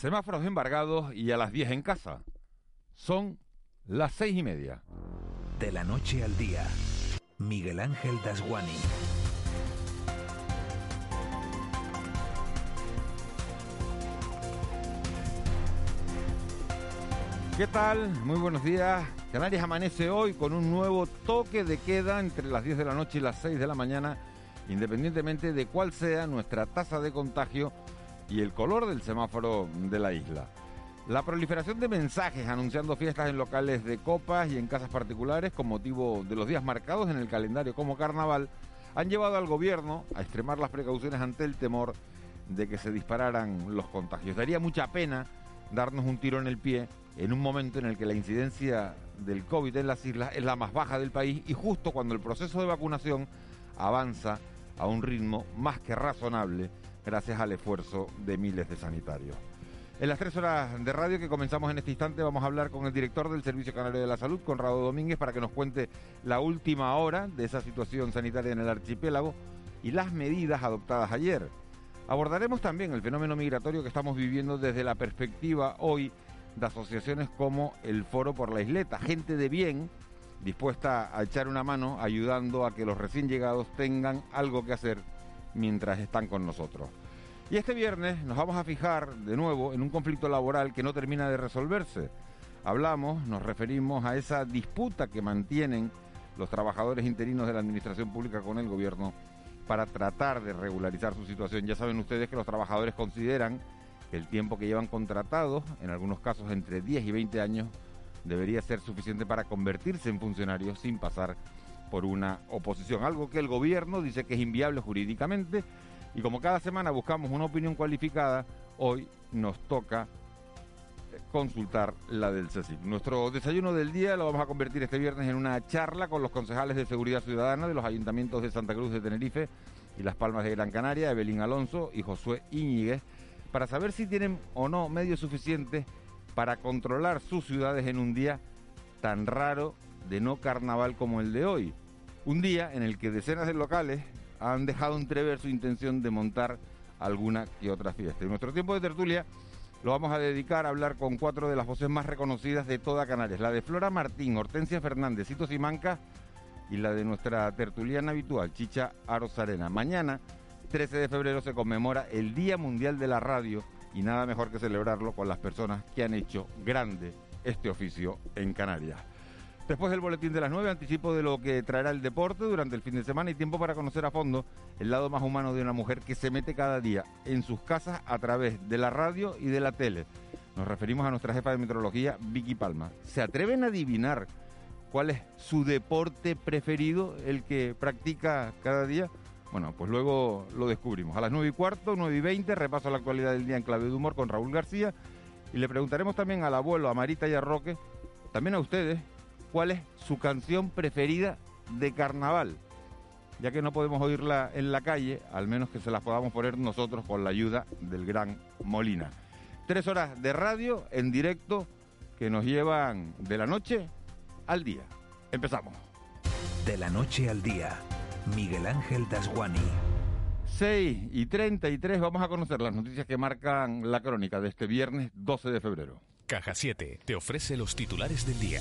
Semáforos embargados y a las 10 en casa. Son las seis y media. De la noche al día, Miguel Ángel Dasguani. ¿Qué tal? Muy buenos días. Canarias amanece hoy con un nuevo toque de queda entre las 10 de la noche y las 6 de la mañana, independientemente de cuál sea nuestra tasa de contagio y el color del semáforo de la isla. La proliferación de mensajes anunciando fiestas en locales de copas y en casas particulares con motivo de los días marcados en el calendario como carnaval han llevado al gobierno a extremar las precauciones ante el temor de que se dispararan los contagios. Daría mucha pena darnos un tiro en el pie en un momento en el que la incidencia del COVID en las islas es la más baja del país y justo cuando el proceso de vacunación avanza a un ritmo más que razonable gracias al esfuerzo de miles de sanitarios. En las tres horas de radio que comenzamos en este instante vamos a hablar con el director del Servicio Canario de la Salud, Conrado Domínguez, para que nos cuente la última hora de esa situación sanitaria en el archipiélago y las medidas adoptadas ayer. Abordaremos también el fenómeno migratorio que estamos viviendo desde la perspectiva hoy de asociaciones como el Foro por la Isleta, gente de bien dispuesta a echar una mano ayudando a que los recién llegados tengan algo que hacer mientras están con nosotros. Y este viernes nos vamos a fijar de nuevo en un conflicto laboral que no termina de resolverse. Hablamos, nos referimos a esa disputa que mantienen los trabajadores interinos de la Administración Pública con el Gobierno para tratar de regularizar su situación. Ya saben ustedes que los trabajadores consideran que el tiempo que llevan contratados, en algunos casos entre 10 y 20 años, debería ser suficiente para convertirse en funcionarios sin pasar por una oposición, algo que el gobierno dice que es inviable jurídicamente y como cada semana buscamos una opinión cualificada, hoy nos toca consultar la del CECIP. Nuestro desayuno del día lo vamos a convertir este viernes en una charla con los concejales de Seguridad Ciudadana de los ayuntamientos de Santa Cruz de Tenerife y Las Palmas de Gran Canaria, Evelyn Alonso y Josué Íñiguez, para saber si tienen o no medios suficientes para controlar sus ciudades en un día tan raro de no carnaval como el de hoy. Un día en el que decenas de locales han dejado entrever su intención de montar alguna que otra fiesta. En nuestro tiempo de tertulia lo vamos a dedicar a hablar con cuatro de las voces más reconocidas de toda Canarias. La de Flora Martín, Hortensia Fernández, Cito Simanca y la de nuestra tertuliana habitual, Chicha Arozarena. Mañana, 13 de febrero, se conmemora el Día Mundial de la Radio y nada mejor que celebrarlo con las personas que han hecho grande este oficio en Canarias. Después del boletín de las 9, anticipo de lo que traerá el deporte durante el fin de semana y tiempo para conocer a fondo el lado más humano de una mujer que se mete cada día en sus casas a través de la radio y de la tele. Nos referimos a nuestra jefa de meteorología, Vicky Palma. ¿Se atreven a adivinar cuál es su deporte preferido, el que practica cada día? Bueno, pues luego lo descubrimos. A las 9 y cuarto, 9 y 20, repaso la actualidad del día en clave de humor con Raúl García. Y le preguntaremos también al abuelo, a Marita y a Roque, también a ustedes, cuál es su canción preferida de carnaval. Ya que no podemos oírla en la calle, al menos que se las podamos poner nosotros con la ayuda del gran Molina. Tres horas de radio en directo que nos llevan de la noche al día. Empezamos. De la noche al día, Miguel Ángel Dasguani. 6 y 33 vamos a conocer las noticias que marcan la crónica de este viernes 12 de febrero. Caja 7 te ofrece los titulares del día.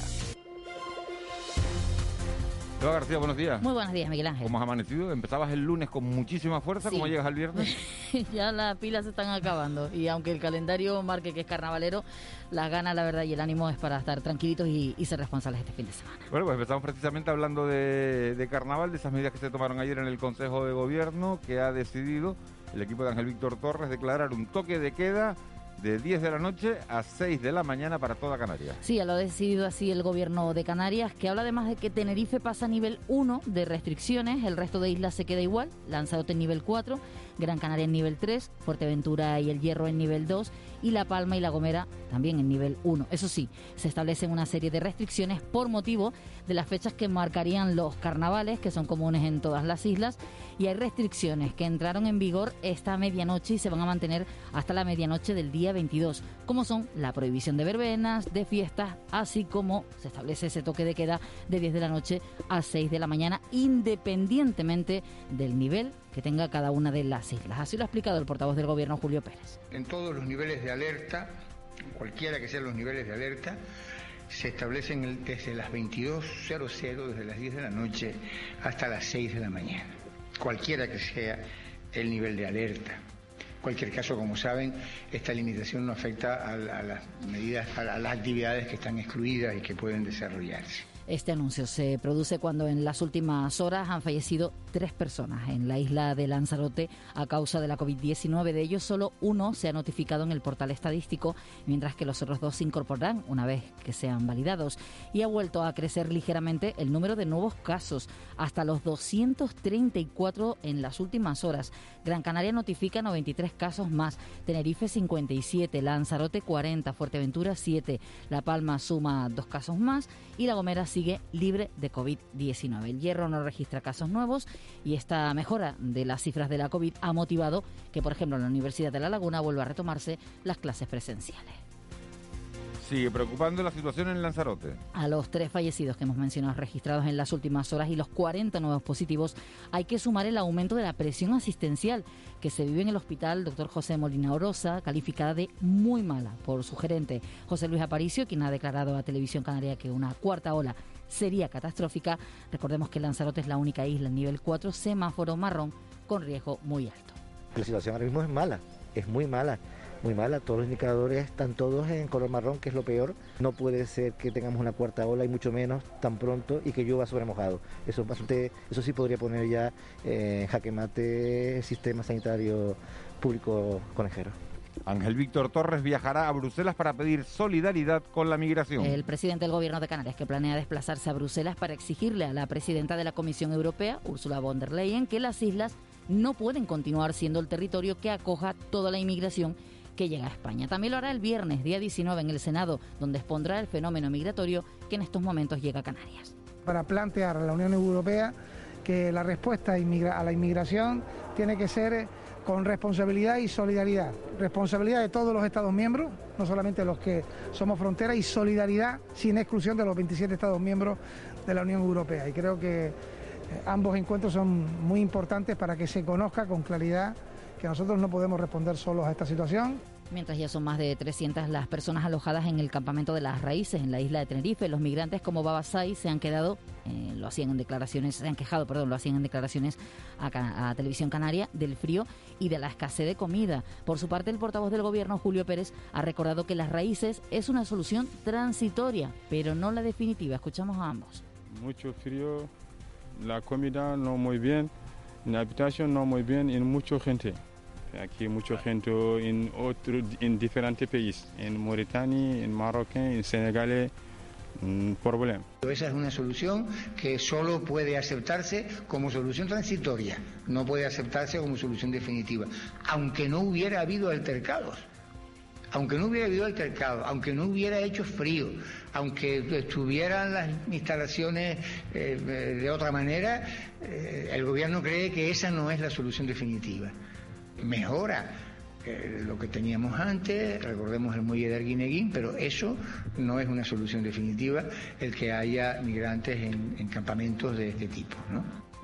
Eva García, buenos días. Muy buenos días, Miguel Ángel. ¿Cómo has amanecido? Empezabas el lunes con muchísima fuerza. Sí. ¿Cómo llegas al viernes? ya las pilas se están acabando y aunque el calendario marque que es carnavalero, las ganas, la verdad, y el ánimo es para estar tranquilitos y, y ser responsables este fin de semana. Bueno, pues empezamos precisamente hablando de, de carnaval, de esas medidas que se tomaron ayer en el Consejo de Gobierno, que ha decidido el equipo de Ángel Víctor Torres declarar un toque de queda de 10 de la noche a 6 de la mañana para toda Canarias. Sí, lo ha decidido así el gobierno de Canarias, que habla además de que Tenerife pasa a nivel 1 de restricciones, el resto de islas se queda igual, Lanzarote en nivel 4, Gran Canaria en nivel 3, Fuerteventura y El Hierro en nivel 2 y La Palma y La Gomera también en nivel 1. Eso sí, se establecen una serie de restricciones por motivo de las fechas que marcarían los carnavales, que son comunes en todas las islas, y hay restricciones que entraron en vigor esta medianoche y se van a mantener hasta la medianoche del día 22, como son la prohibición de verbenas, de fiestas, así como se establece ese toque de queda de 10 de la noche a 6 de la mañana, independientemente del nivel que tenga cada una de las islas. Así lo ha explicado el portavoz del Gobierno, Julio Pérez. En todos los niveles de alerta, cualquiera que sean los niveles de alerta, se establecen desde las 22.00, desde las 10 de la noche, hasta las 6 de la mañana. Cualquiera que sea el nivel de alerta. En cualquier caso, como saben, esta limitación no afecta a, las medidas, a las actividades que están excluidas y que pueden desarrollarse. Este anuncio se produce cuando en las últimas horas han fallecido tres personas en la isla de Lanzarote a causa de la COVID-19. De ellos, solo uno se ha notificado en el portal estadístico, mientras que los otros dos se incorporarán una vez que sean validados. Y ha vuelto a crecer ligeramente el número de nuevos casos, hasta los 234 en las últimas horas. Gran Canaria notifica 93 casos más, Tenerife 57, Lanzarote 40, Fuerteventura 7, La Palma suma dos casos más y La Gomera sigue libre de COVID-19. El Hierro no registra casos nuevos y esta mejora de las cifras de la COVID ha motivado que, por ejemplo, en la Universidad de La Laguna vuelva a retomarse las clases presenciales. Sigue preocupando la situación en Lanzarote. A los tres fallecidos que hemos mencionado registrados en las últimas horas y los 40 nuevos positivos, hay que sumar el aumento de la presión asistencial que se vive en el hospital Dr. José Molina Orosa, calificada de muy mala por su gerente José Luis Aparicio, quien ha declarado a Televisión Canaria que una cuarta ola sería catastrófica. Recordemos que Lanzarote es la única isla en nivel 4, semáforo marrón, con riesgo muy alto. La situación ahora mismo es mala, es muy mala muy mala. Todos los indicadores están todos en color marrón, que es lo peor. No puede ser que tengamos una cuarta ola y mucho menos tan pronto y que llueva sobre mojado. Eso, eso sí podría poner ya en jaque mate el sistema sanitario público conejero. Ángel Víctor Torres viajará a Bruselas para pedir solidaridad con la migración. El presidente del Gobierno de Canarias, que planea desplazarse a Bruselas para exigirle a la presidenta de la Comisión Europea, Ursula von der Leyen, que las islas no pueden continuar siendo el territorio que acoja toda la inmigración que llega a España. También lo hará el viernes, día 19, en el Senado, donde expondrá el fenómeno migratorio que en estos momentos llega a Canarias. Para plantear a la Unión Europea que la respuesta a la inmigración tiene que ser con responsabilidad y solidaridad. Responsabilidad de todos los Estados miembros, no solamente los que somos frontera, y solidaridad sin exclusión de los 27 Estados miembros de la Unión Europea. Y creo que eh, ambos encuentros son muy importantes para que se conozca con claridad que nosotros no podemos responder solos a esta situación. Mientras ya son más de 300 las personas alojadas en el campamento de las raíces en la isla de Tenerife, los migrantes como Babasai se han quedado, eh, lo hacían en declaraciones, se han quejado, perdón, lo hacían en declaraciones a, a, Televisión Canaria del frío y de la escasez de comida. Por su parte, el portavoz del gobierno, Julio Pérez, ha recordado que las raíces es una solución transitoria, pero no la definitiva. Escuchamos a ambos. Mucho frío, la comida no muy bien, la habitación no muy bien y mucha gente. Aquí mucha gente en, otro, en diferentes países, en Mauritania, en Marruecos, en Senegal, un problema. Esa es una solución que solo puede aceptarse como solución transitoria, no puede aceptarse como solución definitiva, aunque no hubiera habido altercados. Aunque no hubiera habido altercados, aunque no hubiera hecho frío, aunque estuvieran las instalaciones eh, de otra manera, eh, el gobierno cree que esa no es la solución definitiva mejora eh, lo que teníamos antes, recordemos el muelle de Arguineguín, pero eso no es una solución definitiva el que haya migrantes en, campamentos de este tipo,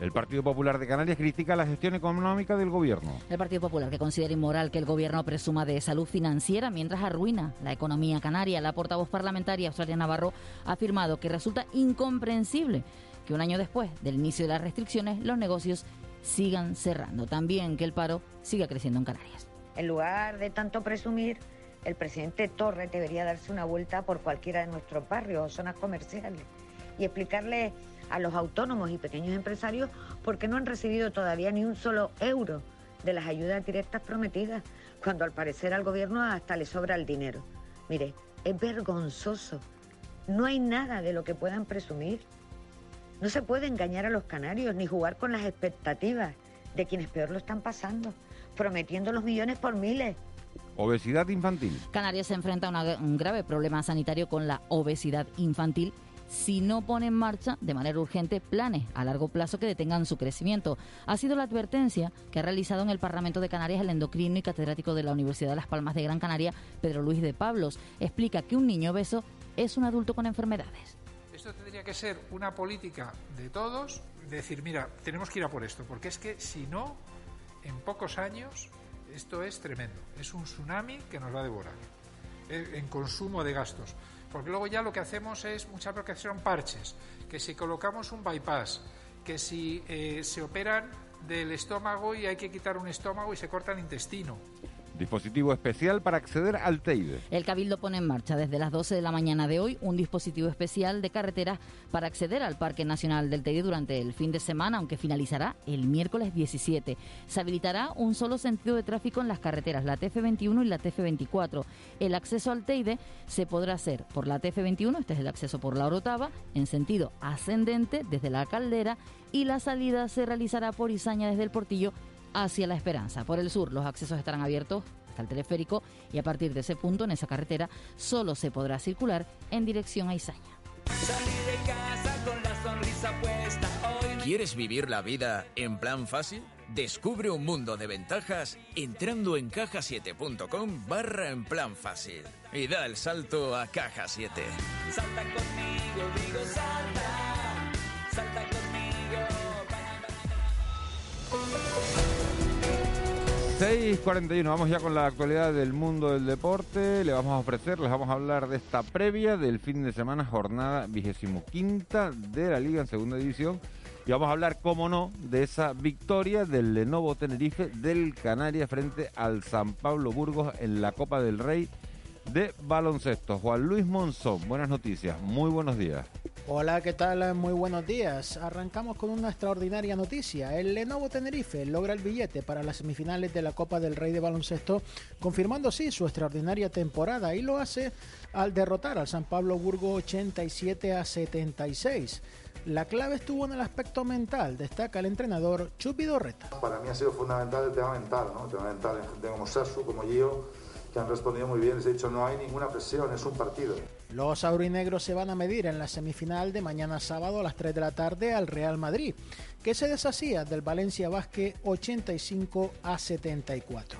El Partido Popular de Canarias critica la gestión económica del gobierno. El Partido Popular, que considera inmoral que el gobierno presuma de salud financiera mientras arruina la economía canaria. La portavoz parlamentaria Australia Navarro ha afirmado que resulta incomprensible que un año después del inicio de las restricciones los negocios sigan cerrando. También que el paro siga creciendo en Canarias. En lugar de tanto presumir, el presidente Torres debería darse una vuelta por cualquiera de nuestros barrios o zonas comerciales y explicarle a los autónomos y pequeños empresarios por qué no han recibido todavía ni un solo euro de las ayudas directas prometidas, cuando al parecer al gobierno hasta le sobra el dinero. Mire, es vergonzoso. No hay nada de lo que puedan presumir. No se puede engañar a los canarios ni jugar con las expectativas de quienes peor lo están pasando, prometiendo los millones por miles. Obesidad infantil. Canarias se enfrenta a un grave problema sanitario con la obesidad infantil si no pone en marcha de manera urgente planes a largo plazo que detengan su crecimiento. Ha sido la advertencia que ha realizado en el Parlamento de Canarias el endocrino y catedrático de la Universidad de Las Palmas de Gran Canaria, Pedro Luis de Pablos. Explica que un niño obeso es un adulto con enfermedades. Esto tendría que ser una política de todos, decir, mira, tenemos que ir a por esto, porque es que si no, en pocos años, esto es tremendo. Es un tsunami que nos va a devorar eh, en consumo de gastos. Porque luego ya lo que hacemos es muchas veces son parches, que si colocamos un bypass, que si eh, se operan del estómago y hay que quitar un estómago y se corta el intestino. Dispositivo especial para acceder al Teide. El Cabildo pone en marcha desde las 12 de la mañana de hoy un dispositivo especial de carretera para acceder al Parque Nacional del Teide durante el fin de semana, aunque finalizará el miércoles 17. Se habilitará un solo sentido de tráfico en las carreteras, la TF21 y la TF24. El acceso al Teide se podrá hacer por la TF21, este es el acceso por la Orotava, en sentido ascendente desde la Caldera y la salida se realizará por Izaña desde el Portillo hacia La Esperanza. Por el sur, los accesos estarán abiertos hasta el teleférico y a partir de ese punto, en esa carretera, solo se podrá circular en dirección a Izaña. ¿Quieres vivir la vida en plan fácil? Descubre un mundo de ventajas entrando en cajasiete.com barra en plan fácil y da el salto a Caja 7. Salta conmigo, digo salta, salta 6.41, vamos ya con la actualidad del mundo del deporte. Le vamos a ofrecer, les vamos a hablar de esta previa del fin de semana, jornada vigésimo quinta de la Liga en segunda división. Y vamos a hablar, como no, de esa victoria del Lenovo Tenerife del Canarias frente al San Pablo Burgos en la Copa del Rey de baloncesto. Juan Luis Monzón, buenas noticias, muy buenos días. Hola, ¿qué tal? Muy buenos días. Arrancamos con una extraordinaria noticia. El Lenovo Tenerife logra el billete para las semifinales de la Copa del Rey de Baloncesto, confirmando así su extraordinaria temporada y lo hace al derrotar al San Pablo Burgo 87 a 76. La clave estuvo en el aspecto mental, destaca el entrenador Chupi Dorreta. Para mí ha sido fundamental el tema mental, ¿no? El tema mental en gente como Sasu, como Gio, que han respondido muy bien. Les he dicho, no hay ninguna presión, es un partido. Los aurinegros se van a medir en la semifinal de mañana sábado a las 3 de la tarde al Real Madrid, que se deshacía del Valencia Basque 85 a 74.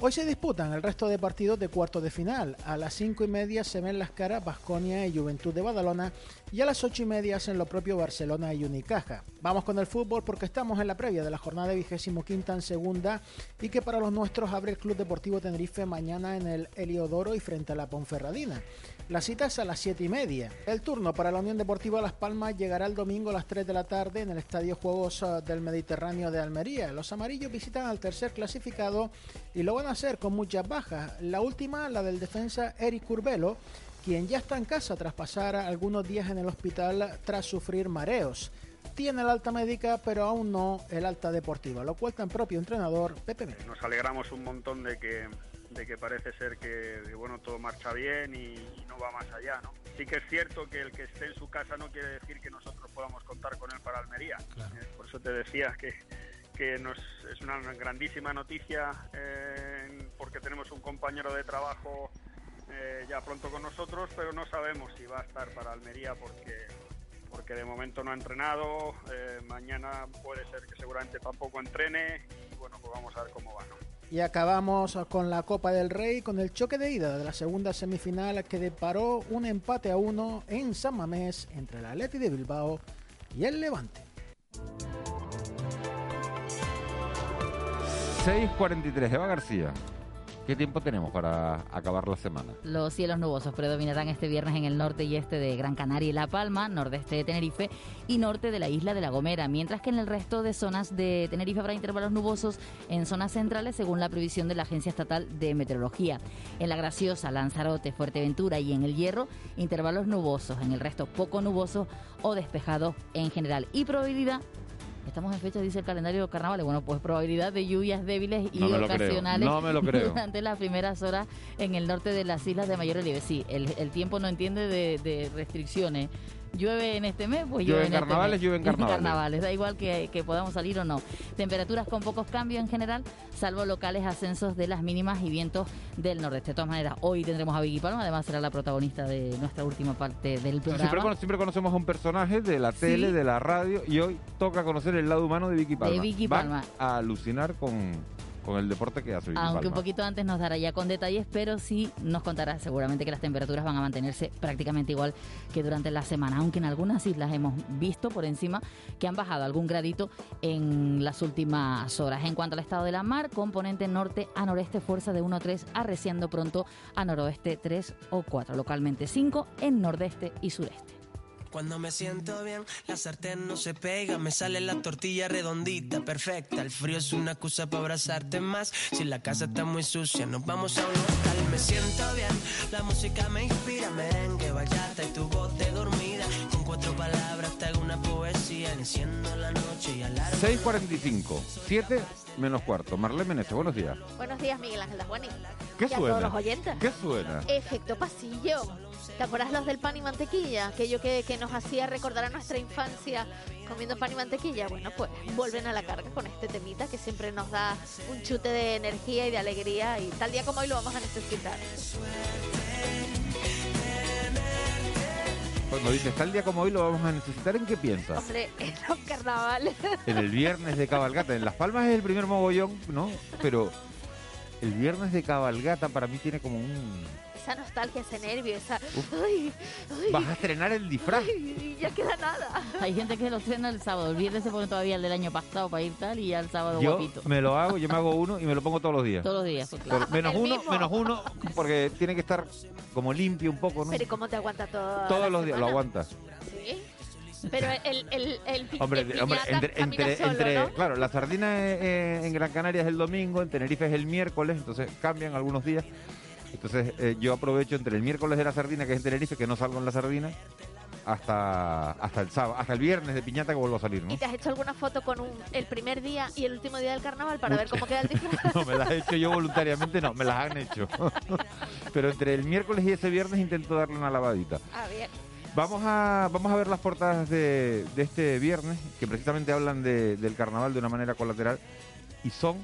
Hoy se disputan el resto de partidos de cuarto de final. A las 5 y media se ven las caras Basconia y Juventud de Badalona y a las 8 y media hacen lo propio Barcelona y Unicaja. Vamos con el fútbol porque estamos en la previa de la jornada vigésimo quinta en segunda y que para los nuestros abre el Club Deportivo Tenerife mañana en el Heliodoro y frente a la Ponferradina. La cita es a las 7 y media. El turno para la Unión Deportiva Las Palmas llegará el domingo a las 3 de la tarde en el Estadio Juegos del Mediterráneo de Almería. Los amarillos visitan al tercer clasificado y lo van a hacer con muchas bajas. La última, la del defensa Eric Curbelo, quien ya está en casa tras pasar algunos días en el hospital tras sufrir mareos. Tiene el alta médica, pero aún no el alta deportiva, lo cual tan propio entrenador Pepe. Nos alegramos un montón de que de que parece ser que, bueno todo marcha bien y, no va más allá, ¿no? Sí que es cierto que el que esté en su casa no quiere decir que nosotros podamos contar con él para Almería. Eh, por eso te decía que, que nos, es una grandísima noticia eh, porque tenemos un compañero de trabajo eh, ya pronto con nosotros, pero no sabemos si va a estar para Almería porque porque de momento no ha entrenado, mañana puede ser que seguramente tampoco entrene y bueno, pues vamos a ver cómo va, ¿no? Y acabamos con la Copa del Rey con el choque de ida de la segunda semifinal que deparó un empate a uno en San Mamés entre el Atleti de Bilbao y el Levante. 6.43, Eva García. ¿Qué tiempo tenemos para acabar la semana? Los cielos nubosos predominarán este viernes en el norte y este de Gran Canaria y La Palma, nordeste de Tenerife y norte de la isla de La Gomera, mientras que en el resto de zonas de Tenerife habrá intervalos nubosos en zonas centrales según la previsión de la Agencia Estatal de Meteorología. En La Graciosa, Lanzarote, Fuerteventura y en El Hierro, intervalos nubosos, en el resto poco nubosos o despejados en general y probabilidad Estamos en fecha, dice el calendario carnaval. Bueno, pues probabilidad de lluvias débiles y ocasionales durante las primeras horas en el norte de las islas de mayor relieve. Sí, el, tiempo no entiende de, restricciones. Llueve en este mes, pues llueve llueve en este carnavales, mes. llueve en carnavales. Da igual que, que podamos salir o no. Temperaturas con pocos cambios en general, salvo locales ascensos de las mínimas y vientos del nordeste. De todas maneras, hoy tendremos a Vicky Palma, además será la protagonista de nuestra última parte del programa. Siempre, siempre conocemos a un personaje de la tele, Sí. de la radio, y hoy toca conocer el lado humano de Vicky Palma. Vicky Van Palma. a alucinar con, con el deporte que hace Aunque un poquito antes nos dará ya con detalles, pero sí nos contará seguramente que las temperaturas van a mantenerse prácticamente igual que durante la semana, aunque en algunas islas hemos visto por encima que han bajado algún gradito en las últimas horas. En cuanto al estado de la mar, componente norte a noreste, fuerza de 1 a 3, arreciando pronto a noroeste 3 o 4, localmente 5 en nordeste y sureste. Cuando me siento bien, la sartén no se pega, me sale la tortilla redondita, perfecta. El frío es una excusa para abrazarte más. Si la casa está muy sucia, nos vamos a un local. Me siento bien, la música me inspira, merengue, bachata y tu voz de dormida. Con cuatro palabras te hago una poesía, enciendo la noche y alargo. 6.45, 7 menos cuarto. Marlene Meneses, buenos días. Buenos días, Miguel Ángel Juani. ¿Qué y a suena? todos los oyentes. ¿Qué suena? Efecto pasillo. ¿Te acuerdas los del pan y mantequilla? Aquello que, que nos hacía recordar a nuestra infancia comiendo pan y mantequilla. Bueno, pues vuelven a la carga con este temita que siempre nos da un chute de energía y de alegría y tal día como hoy lo vamos a necesitar. Cuando dices tal día como hoy lo vamos a necesitar, ¿en qué piensas? Hombre, en los carnavales. En el viernes de cabalgata. En Las Palmas es el primer mogollón, ¿no? Pero el viernes de cabalgata para mí tiene como un... Esa nostalgia, ese nervio, esa... Uf. Ay, ay, Vas a estrenar el disfraz. ay, ya queda nada. Hay gente que lo estrena el sábado, el viernes se pone todavía el del año pasado para ir tal y ya el sábado Yo guapito. me lo hago, yo me hago uno y me lo pongo todos los días. Todos los días, pues, Pero claro. menos El uno, mismo. menos uno, porque tiene que estar como limpio un poco, ¿no? Pero ¿y cómo te aguanta todo? Todos los días lo aguanta. Pero el, el, el, Hombre, el hombre, entre, entre, solo, entre- ¿no? claro, la sardina eh, eh, en Gran Canaria es el domingo, en Tenerife es el miércoles, entonces cambian algunos días. Entonces eh, yo aprovecho entre el miércoles de la sardina, que es en Tenerife, que no salgo en la sardina, hasta hasta el sábado, hasta el viernes de piñata que vuelvo a salir, ¿no? ¿Y te has hecho alguna foto con un, el primer día y el último día del carnaval para ver cómo queda el disfraz? No, me las he hecho yo voluntariamente, no, me las han hecho. Pero entre el miércoles y ese viernes intento darle una lavadita. Ah, bien. Vamos a, vamos a ver las portadas de, de este viernes, que precisamente hablan de- del carnaval de una manera colateral, y son,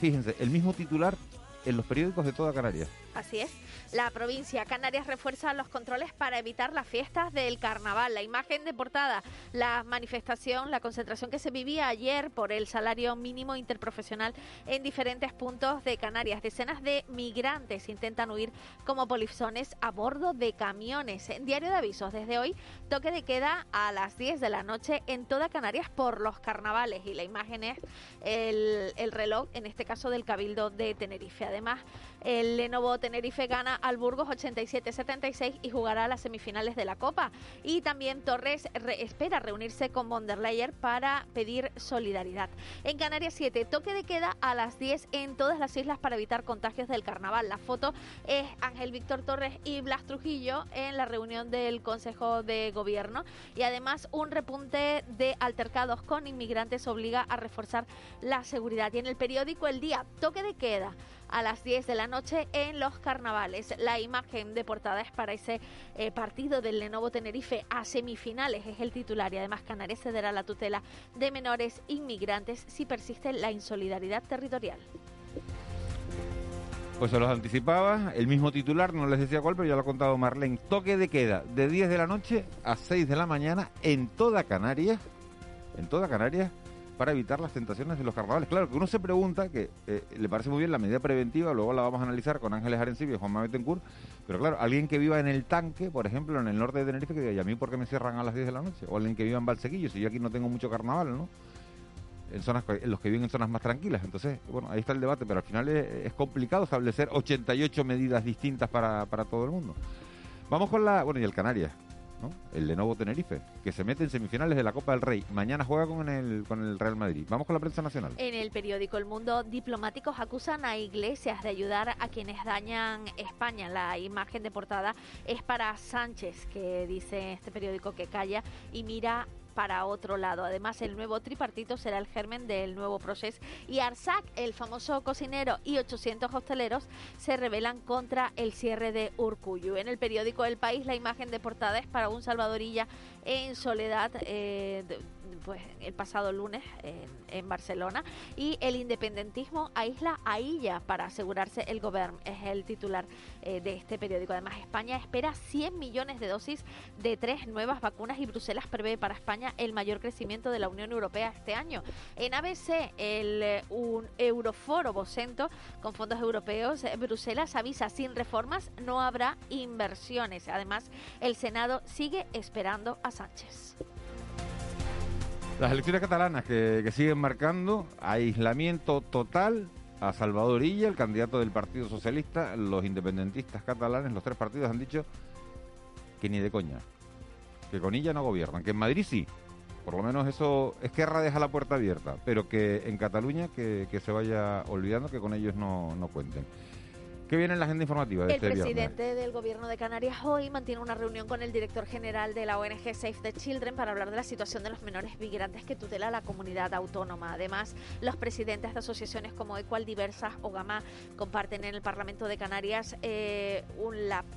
fíjense, el mismo titular en los periódicos de toda Canarias. Así es. La provincia Canarias refuerza los controles para evitar las fiestas del carnaval. La imagen de portada, la manifestación, la concentración que se vivía ayer por el salario mínimo interprofesional en diferentes puntos de Canarias. Decenas de migrantes intentan huir como polizones a bordo de camiones. En Diario de Avisos, desde hoy, toque de queda a las 10 de la noche en toda Canarias por los carnavales. Y la imagen es el, el reloj, en este caso del Cabildo de Tenerife. Además, el Lenovo Tenerife gana al Burgos 87-76 y jugará las semifinales de la Copa. Y también Torres re- espera reunirse con von der Leyen para pedir solidaridad. En Canarias 7, toque de queda a las 10 en todas las islas para evitar contagios del carnaval. La foto es Ángel Víctor Torres y Blas Trujillo en la reunión del Consejo de Gobierno. Y además un repunte de altercados con inmigrantes obliga a reforzar la seguridad. Y en el periódico El Día, toque de queda a las 10 de la noche en los carnavales. La imagen de portada es para ese eh, partido del Lenovo Tenerife a semifinales, es el titular y además Canarias cederá la tutela de menores inmigrantes si persiste la insolidaridad territorial. Pues se los anticipaba, el mismo titular, no les decía cuál, pero ya lo ha contado Marlene. Toque de queda de 10 de la noche a 6 de la mañana en toda Canarias, en toda Canarias, para evitar las tentaciones de los carnavales. Claro que uno se pregunta, que eh, le parece muy bien la medida preventiva, luego la vamos a analizar con Ángeles Arencibia y Juan Manuel Betancourt, pero claro, alguien que viva en el tanque, por ejemplo, en el norte de Tenerife, que diga, ¿y a mí por qué me cierran a las 10 de la noche? O alguien que viva en Valsequillo, si yo aquí no tengo mucho carnaval, ¿no? en zonas en los que viven en zonas más tranquilas. Entonces, bueno, ahí está el debate, pero al final es, es complicado establecer 88 medidas distintas para, para todo el mundo. Vamos con la, bueno, y el Canarias, ¿no? El Lenovo Tenerife, que se mete en semifinales de la Copa del Rey. Mañana juega con el con el Real Madrid. Vamos con la prensa nacional. En el periódico El Mundo, diplomáticos acusan a iglesias de ayudar a quienes dañan España. La imagen de portada es para Sánchez, que dice este periódico que calla y mira para otro lado. Además, el nuevo tripartito será el germen del nuevo proceso y Arsac, el famoso cocinero y 800 hosteleros se rebelan contra el cierre de Urcuyu. En el periódico El País la imagen de portada es para un Salvadorilla en soledad. Eh, pues el pasado lunes en, Barcelona. Y el independentismo aísla a ella para asegurarse el gobierno es el titular eh, de este periódico. Además España espera 100 millones de dosis de tres nuevas vacunas y Bruselas prevé para España el mayor crecimiento de la Unión Europea este año. En ABC el eh, un Euroforo Bocento con fondos europeos eh, Bruselas avisa sin reformas no habrá inversiones además el Senado sigue esperando a Sánchez las elecciones catalanas que, siguen marcando aislamiento total a Salvador Illa, el candidato del Partido Socialista, los independentistas catalanes, los tres partidos han dicho que ni de coña, que con ella no gobiernan, que en Madrid sí, por lo menos eso, es que deja la puerta abierta, pero que en Cataluña que, se vaya olvidando que con ellos no, no cuenten. ¿Qué viene en la agenda informativa de El este presidente del Gobierno de Canarias hoy mantiene una reunión con el director general de la ONG Save the Children para hablar de la situación de los menores migrantes que tutela la comunidad autónoma. Además, los presidentes de asociaciones como Equal Diversas o Gama comparten en el Parlamento de Canarias eh,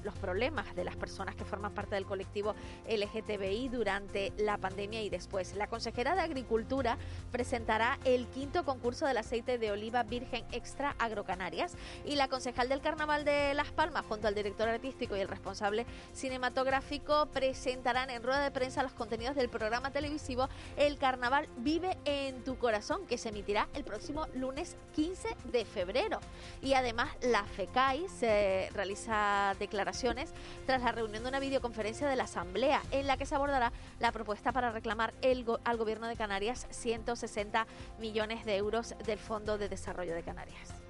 los problemas de las personas que forman parte del colectivo LGTBI durante la pandemia y después. La consejera de Agricultura presentará el quinto concurso del aceite de oliva virgen extra agrocanarias y la concejal del Carnaval de Las Palmas, junto al director artístico y el responsable cinematográfico, presentarán en rueda de prensa los contenidos del programa televisivo El Carnaval Vive en tu Corazón, que se emitirá el próximo lunes 15 de febrero. Y además, la FECAI se realiza declaraciones tras la reunión de una videoconferencia de la Asamblea, en la que se abordará la propuesta para reclamar al Gobierno de Canarias 160 millones de euros del Fondo de Desarrollo de Canarias.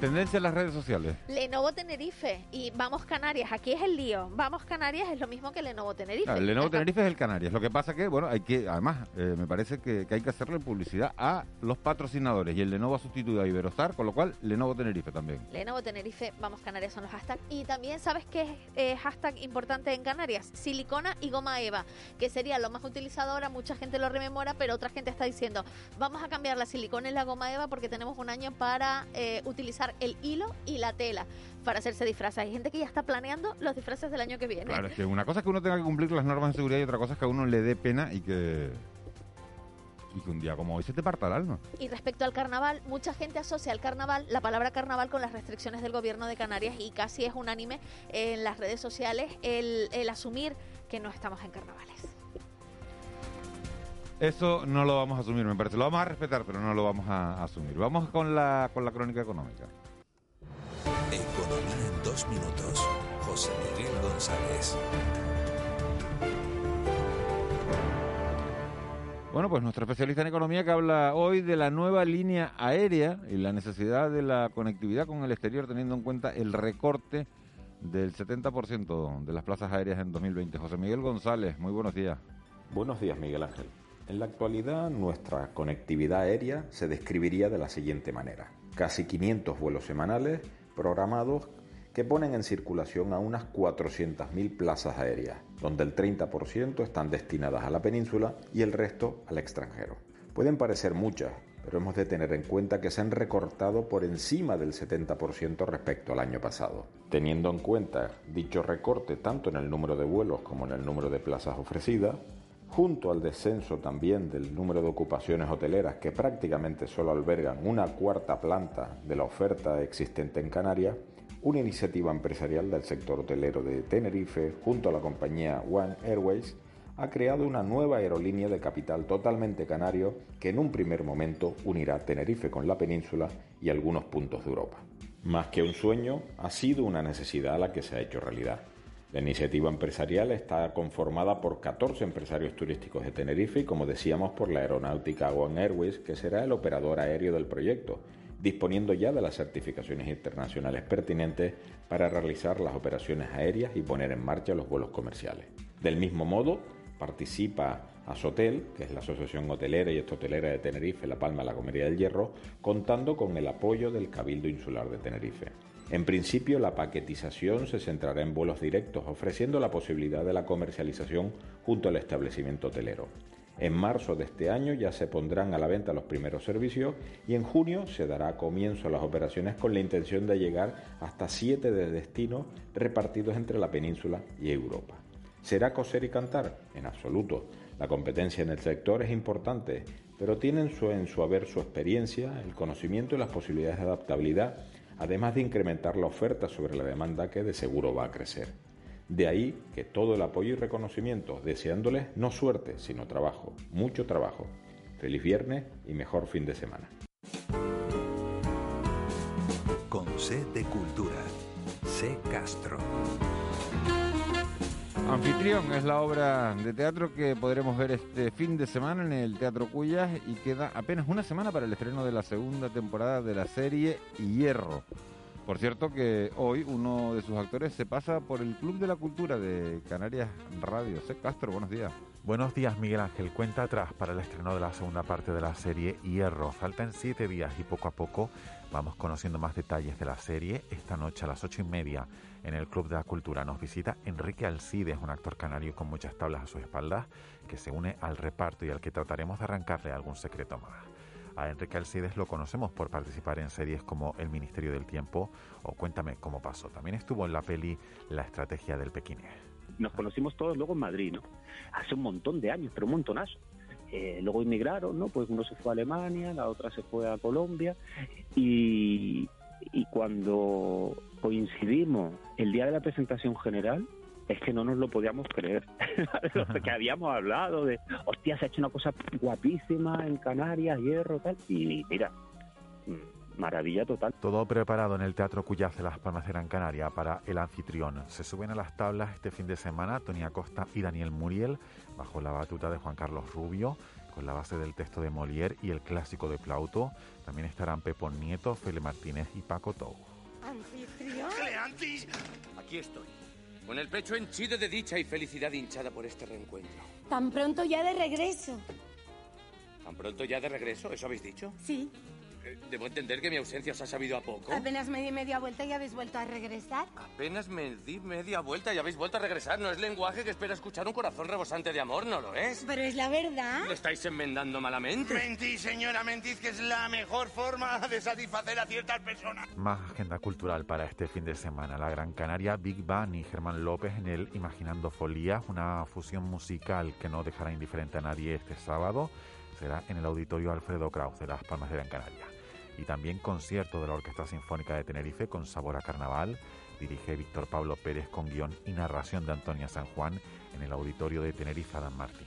Tendencia en las redes sociales. Lenovo Tenerife y Vamos Canarias. Aquí es el lío. Vamos Canarias es lo mismo que Lenovo Tenerife. el Lenovo Tenerife es el Canarias. Lo que pasa que, bueno, hay que, además, eh, me parece que, hay que hacerle publicidad a los patrocinadores. Y el Lenovo ha sustituido a Iberostar, con lo cual Lenovo Tenerife también. Lenovo Tenerife, Vamos Canarias son los hashtags. Y también, ¿sabes qué es eh, hashtag importante en Canarias? Silicona y goma Eva, que sería lo más utilizado ahora. Mucha gente lo rememora, pero otra gente está diciendo, vamos a cambiar la silicona y la goma Eva porque tenemos un año para eh, utilizar el hilo y la tela para hacerse disfraces. Hay gente que ya está planeando los disfraces del año que viene. Claro, es que una cosa es que uno tenga que cumplir las normas de seguridad y otra cosa es que a uno le dé pena y que y que un día como hoy se te parta el alma. Y respecto al carnaval, mucha gente asocia al carnaval, la palabra carnaval con las restricciones del gobierno de Canarias y casi es unánime en las redes sociales el, el asumir que no estamos en carnavales. Eso no lo vamos a asumir, me parece. Lo vamos a respetar, pero no lo vamos a asumir. Vamos con la, con la crónica económica. Economía en dos minutos. José Miguel González. Bueno, pues nuestro especialista en economía que habla hoy de la nueva línea aérea y la necesidad de la conectividad con el exterior teniendo en cuenta el recorte del 70% de las plazas aéreas en 2020. José Miguel González, muy buenos días. Buenos días, Miguel Ángel. En la actualidad, nuestra conectividad aérea se describiría de la siguiente manera. Casi 500 vuelos semanales programados que ponen en circulación a unas 400.000 plazas aéreas, donde el 30% están destinadas a la península y el resto al extranjero. Pueden parecer muchas, pero hemos de tener en cuenta que se han recortado por encima del 70% respecto al año pasado. Teniendo en cuenta dicho recorte tanto en el número de vuelos como en el número de plazas ofrecidas, junto al descenso también del número de ocupaciones hoteleras que prácticamente solo albergan una cuarta planta de la oferta existente en Canarias, una iniciativa empresarial del sector hotelero de Tenerife, junto a la compañía One Airways, ha creado una nueva aerolínea de capital totalmente canario que en un primer momento unirá Tenerife con la península y algunos puntos de Europa. Más que un sueño, ha sido una necesidad a la que se ha hecho realidad. La iniciativa empresarial está conformada por 14 empresarios turísticos de Tenerife y, como decíamos, por la aeronáutica One Airways, que será el operador aéreo del proyecto, disponiendo ya de las certificaciones internacionales pertinentes para realizar las operaciones aéreas y poner en marcha los vuelos comerciales. Del mismo modo, participa Asotel, que es la Asociación Hotelera y Estotelera de Tenerife, La Palma, La Comería del Hierro, contando con el apoyo del Cabildo Insular de Tenerife. En principio, la paquetización se centrará en vuelos directos, ofreciendo la posibilidad de la comercialización junto al establecimiento hotelero. En marzo de este año ya se pondrán a la venta los primeros servicios y en junio se dará comienzo a las operaciones con la intención de llegar hasta siete de destinos repartidos entre la península y Europa. ¿Será coser y cantar? En absoluto. La competencia en el sector es importante, pero tienen en su haber su experiencia, el conocimiento y las posibilidades de adaptabilidad, además de incrementar la oferta sobre la demanda que de seguro va a crecer. De ahí que todo el apoyo y reconocimiento, deseándoles no suerte, sino trabajo, mucho trabajo. Feliz viernes y mejor fin de semana. Con C de Cultura, C Castro. Anfitrión es la obra de teatro que podremos ver este fin de semana en el Teatro Cuyas y queda apenas una semana para el estreno de la segunda temporada de la serie Hierro. Por cierto que hoy uno de sus actores se pasa por el Club de la Cultura de Canarias Radio. C. Castro, buenos días. Buenos días, Miguel Ángel. Cuenta atrás para el estreno de la segunda parte de la serie Hierro. Faltan siete días y poco a poco vamos conociendo más detalles de la serie. Esta noche a las ocho y media en el Club de la Cultura nos visita Enrique Alcides, un actor canario con muchas tablas a sus espaldas, que se une al reparto y al que trataremos de arrancarle algún secreto más. A Enrique Alcides lo conocemos por participar en series como El Ministerio del Tiempo o Cuéntame cómo pasó. También estuvo en la peli La Estrategia del Pequinés. Nos conocimos todos luego en Madrid, ¿no? Hace un montón de años, pero un montonazo. Eh, luego inmigraron, ¿no? Pues uno se fue a Alemania, la otra se fue a Colombia y, y cuando coincidimos el día de la presentación general, es que no nos lo podíamos creer. que habíamos hablado de, hostia, se ha hecho una cosa guapísima en Canarias, hierro, tal. Y mira, maravilla total. Todo preparado en el Teatro Cuyaz de Las Palmas de Gran Canaria para el anfitrión. Se suben a las tablas este fin de semana Tony Acosta y Daniel Muriel, bajo la batuta de Juan Carlos Rubio, con la base del texto de Molière y el clásico de Plauto. También estarán Pepón Nieto, Fele Martínez y Paco Tou. ¿Anfitrión? Aquí estoy. Con el pecho henchido de dicha y felicidad hinchada por este reencuentro. Tan pronto ya de regreso. ¿Tan pronto ya de regreso? ¿Eso habéis dicho? Sí. Eh, Debo entender que mi ausencia os ha sabido a poco. Apenas me di media vuelta y habéis vuelto a regresar. Apenas me di media vuelta y habéis vuelto a regresar. No es lenguaje que espera escuchar un corazón rebosante de amor, ¿no lo es? Pero es la verdad. Lo estáis enmendando malamente. Mentís, señora, mentís que es la mejor forma de satisfacer a ciertas personas. Más agenda cultural para este fin de semana. La Gran Canaria Big Bang y Germán López en el Imaginando Folías, una fusión musical que no dejará indiferente a nadie este sábado. Será en el Auditorio Alfredo Kraus de Las Palmas de Gran Canaria y también concierto de la Orquesta Sinfónica de Tenerife con sabor a carnaval. Dirige Víctor Pablo Pérez con guion y narración de Antonia San Juan en el auditorio de Tenerife Adam Martín.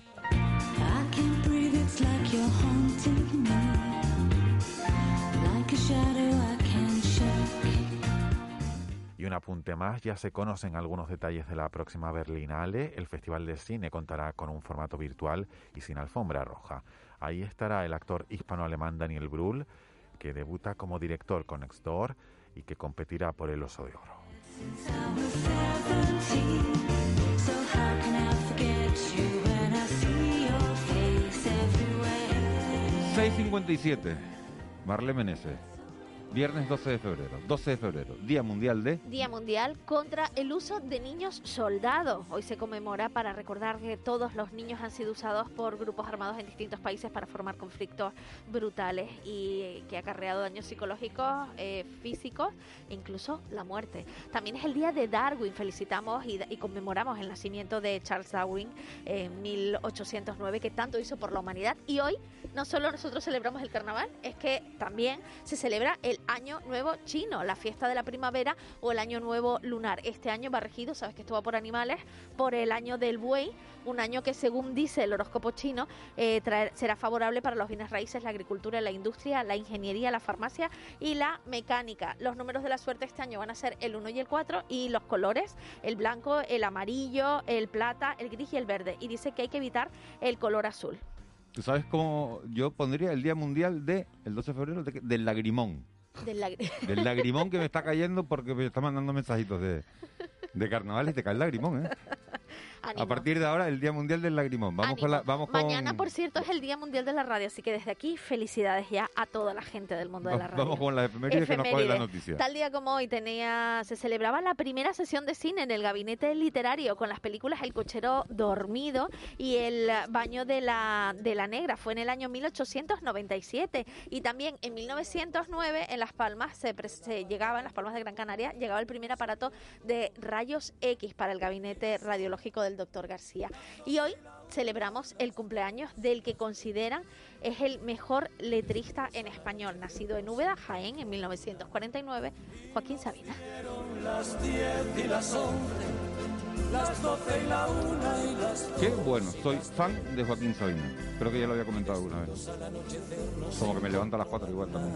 Y un apunte más, ya se conocen algunos detalles de la próxima Berlinale. El Festival de Cine contará con un formato virtual y sin alfombra roja. Ahí estará el actor hispano-alemán Daniel Brühl, que debuta como director con Nextdoor y que competirá por el Oso de Oro. 6.57, Marle Meneses. Viernes 12 de febrero, 12 de febrero, Día Mundial de... Día Mundial contra el uso de niños soldados. Hoy se conmemora para recordar que todos los niños han sido usados por grupos armados en distintos países para formar conflictos brutales y que ha acarreado daños psicológicos, eh, físicos e incluso la muerte. También es el Día de Darwin. Felicitamos y, y conmemoramos el nacimiento de Charles Darwin en 1809, que tanto hizo por la humanidad. Y hoy no solo nosotros celebramos el carnaval, es que también se celebra el Año Nuevo Chino, la fiesta de la primavera o el Año Nuevo Lunar. Este año va regido, sabes que esto va por animales, por el año del buey, un año que según dice el horóscopo chino eh, será favorable para los bienes raíces, la agricultura, la industria, la ingeniería, la farmacia y la mecánica. Los números de la suerte este año van a ser el 1 y el 4 y los colores, el blanco, el amarillo, el plata, el gris y el verde. Y dice que hay que evitar el color azul. ¿Tú sabes cómo yo pondría el Día Mundial de, el 12 de febrero, de, del lagrimón? Del, lagr del lagrimón que me está cayendo porque me está mandando mensajitos de, de carnaval y te cae el lagrimón, ¿eh? A partir de ahora, el Día Mundial del Lagrimón. Vamos con la, vamos Mañana, por cierto, es el Día Mundial de la Radio, así que desde aquí felicidades ya a toda la gente del mundo de la radio. Vamos con la efeméride que nos la noticia. Tal día como hoy tenía, se celebraba la primera sesión de cine en el gabinete literario con las películas El cochero dormido y El baño de la, de la negra. Fue en el año 1897 y también en 1909 en Las Palmas se, se llegaba, en Las Palmas de Gran Canaria, llegaba el primer aparato de rayos X para el gabinete radiológico del doctor García. Y hoy celebramos el cumpleaños del que consideran es el mejor letrista en español, nacido en Úbeda, Jaén, en 1949, Joaquín Sabina. Qué bueno, soy fan de Joaquín Sabina. Creo que ya lo había comentado alguna vez. Como que me levanta a las cuatro igual también.